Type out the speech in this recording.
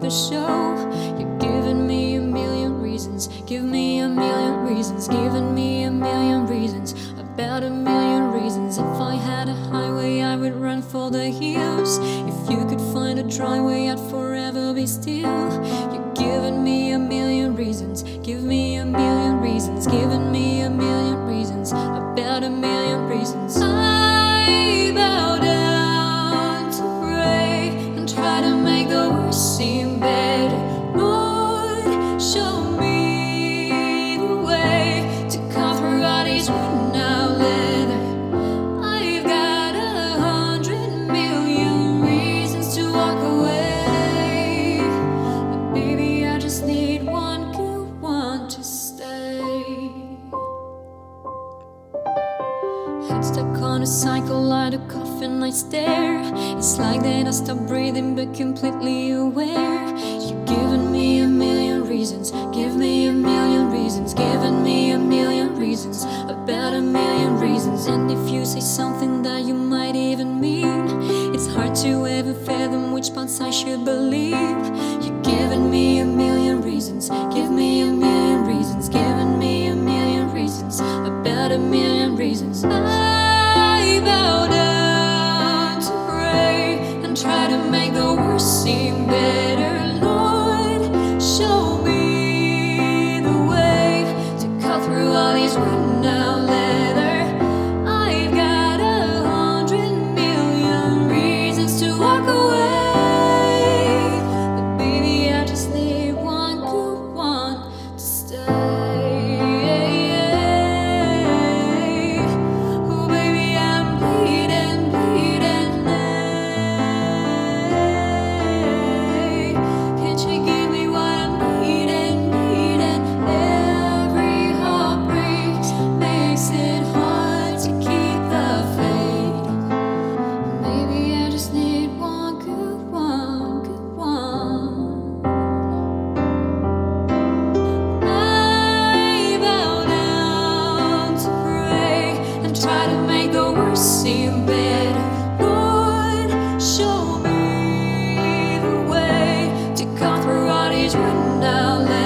the show. You're giving me a million reasons. Give me a million reasons. Giving me a million reasons. About a million reasons. If I had a highway, I would run for the hills. If you could find a dry way, I'd forever be still. You're giving me a million reasons. Give me a million reasons. Giving me a million reasons. About a million reasons. I seem show me the way to through all out leather. I've got a hundred million reasons to walk away. But baby, I just need one good one to stay. Head stuck on a cycle, like a coffin, I stare. It's like that I stop breathing, but completely aware. You've given me a million reasons, give me a million reasons, given me a million reasons, about a million reasons. And if you say something that you might even mean, it's hard to ever fathom which parts I should believe. You've given me a million reasons, give me a million reasons, given me a million reasons, about a million reasons. I bow down and try to make the worst seem better. Lord, show me the way to cut through all these worn now let